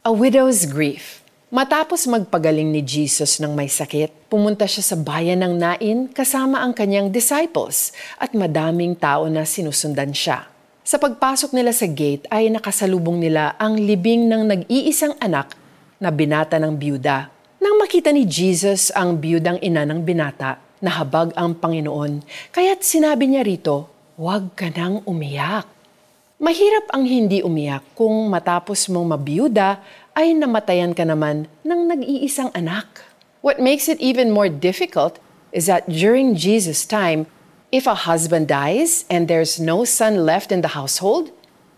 A widow's grief. Matapos magpagaling ni Jesus ng may sakit, pumunta siya sa bayan ng Nain kasama ang kanyang disciples at madaming tao na sinusundan siya. Sa pagpasok nila sa gate ay nakasalubong nila ang libing ng nag-iisang anak na binata ng byuda. Nang makita ni Jesus ang byudang ina ng binata, nahabag ang Panginoon, kaya't sinabi niya rito, huwag ka nang umiyak. Mahirap ang hindi umiyak kung matapos mong mabiyuda ay namatayan ka naman ng nag-iisang anak. What makes it even more difficult is that during Jesus' time, if a husband dies and there's no son left in the household,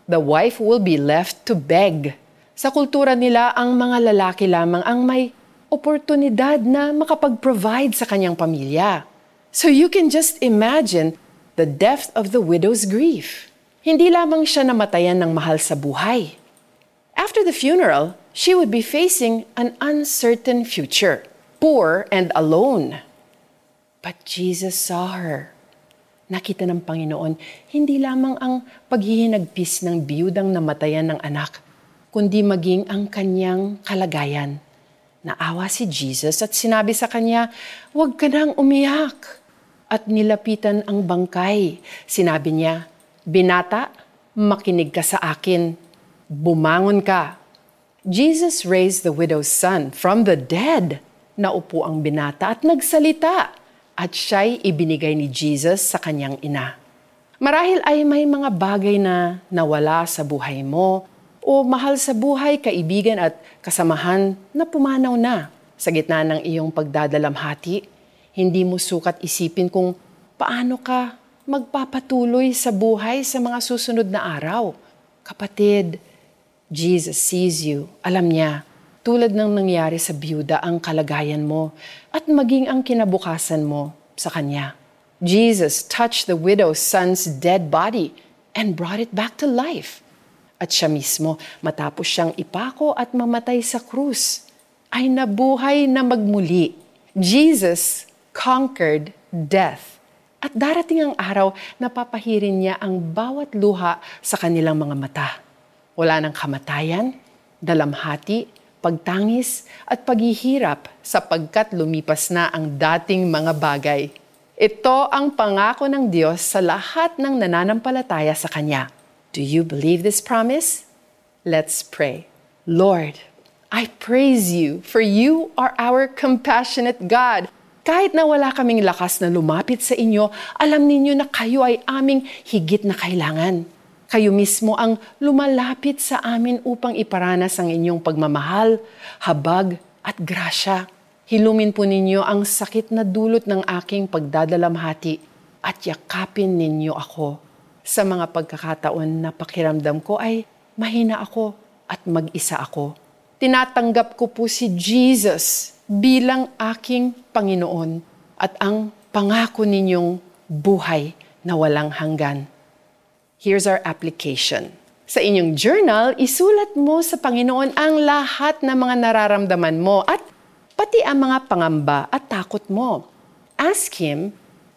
the wife will be left to beg. Sa kultura nila, ang mga lalaki lamang ang may oportunidad na makapag-provide sa kanyang pamilya. So you can just imagine the depth of the widow's grief. Hindi lamang siya namatayan ng mahal sa buhay. After the funeral, she would be facing an uncertain future, poor and alone. But Jesus saw her. Nakita ng Panginoon, hindi lamang ang paghihinagpis ng biyudang namatayan ng anak, kundi maging ang kanyang kalagayan. Naawa si Jesus at sinabi sa kanya, Huwag ka nang umiyak. At nilapitan ang bangkay. Sinabi niya, Binata, makinig ka sa akin. Bumangon ka. Jesus raised the widow's son from the dead. Naupo ang binata at nagsalita. At siya'y ibinigay ni Jesus sa kanyang ina. Marahil ay may mga bagay na nawala sa buhay mo o mahal sa buhay, kaibigan at kasamahan na pumanaw na sa gitna ng iyong pagdadalamhati. Hindi mo sukat isipin kung paano ka magpapatuloy sa buhay sa mga susunod na araw. Kapatid, Jesus sees you. Alam niya, tulad ng nangyari sa byuda ang kalagayan mo at maging ang kinabukasan mo sa Kanya. Jesus touched the widow's son's dead body and brought it back to life. At siya mismo, matapos siyang ipako at mamatay sa krus, ay nabuhay na magmuli. Jesus conquered death at darating ang araw na papahirin niya ang bawat luha sa kanilang mga mata. Wala ng kamatayan, dalamhati, pagtangis at paghihirap sapagkat lumipas na ang dating mga bagay. Ito ang pangako ng Diyos sa lahat ng nananampalataya sa Kanya. Do you believe this promise? Let's pray. Lord, I praise you for you are our compassionate God kahit na wala kaming lakas na lumapit sa inyo, alam ninyo na kayo ay aming higit na kailangan. Kayo mismo ang lumalapit sa amin upang iparanas ang inyong pagmamahal, habag at grasya. Hilumin po ninyo ang sakit na dulot ng aking pagdadalamhati at yakapin ninyo ako. Sa mga pagkakataon na pakiramdam ko ay mahina ako at mag-isa ako. Tinatanggap ko po si Jesus bilang aking Panginoon at ang pangako ninyong buhay na walang hanggan. Here's our application. Sa inyong journal, isulat mo sa Panginoon ang lahat ng mga nararamdaman mo at pati ang mga pangamba at takot mo. Ask Him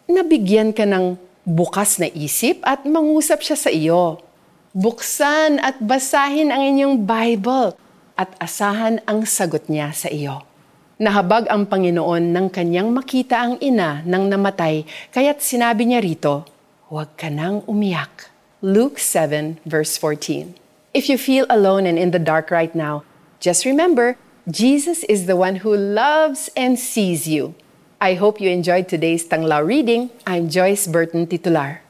na bigyan ka ng bukas na isip at mangusap siya sa iyo. Buksan at basahin ang inyong Bible at asahan ang sagot niya sa iyo. Nahabag ang Panginoon ng kanyang makita ang ina ng namatay, kaya't sinabi niya rito, Huwag ka nang umiyak. Luke 7 verse 14. If you feel alone and in the dark right now, just remember, Jesus is the one who loves and sees you. I hope you enjoyed today's Tanglaw reading. I'm Joyce Burton Titular.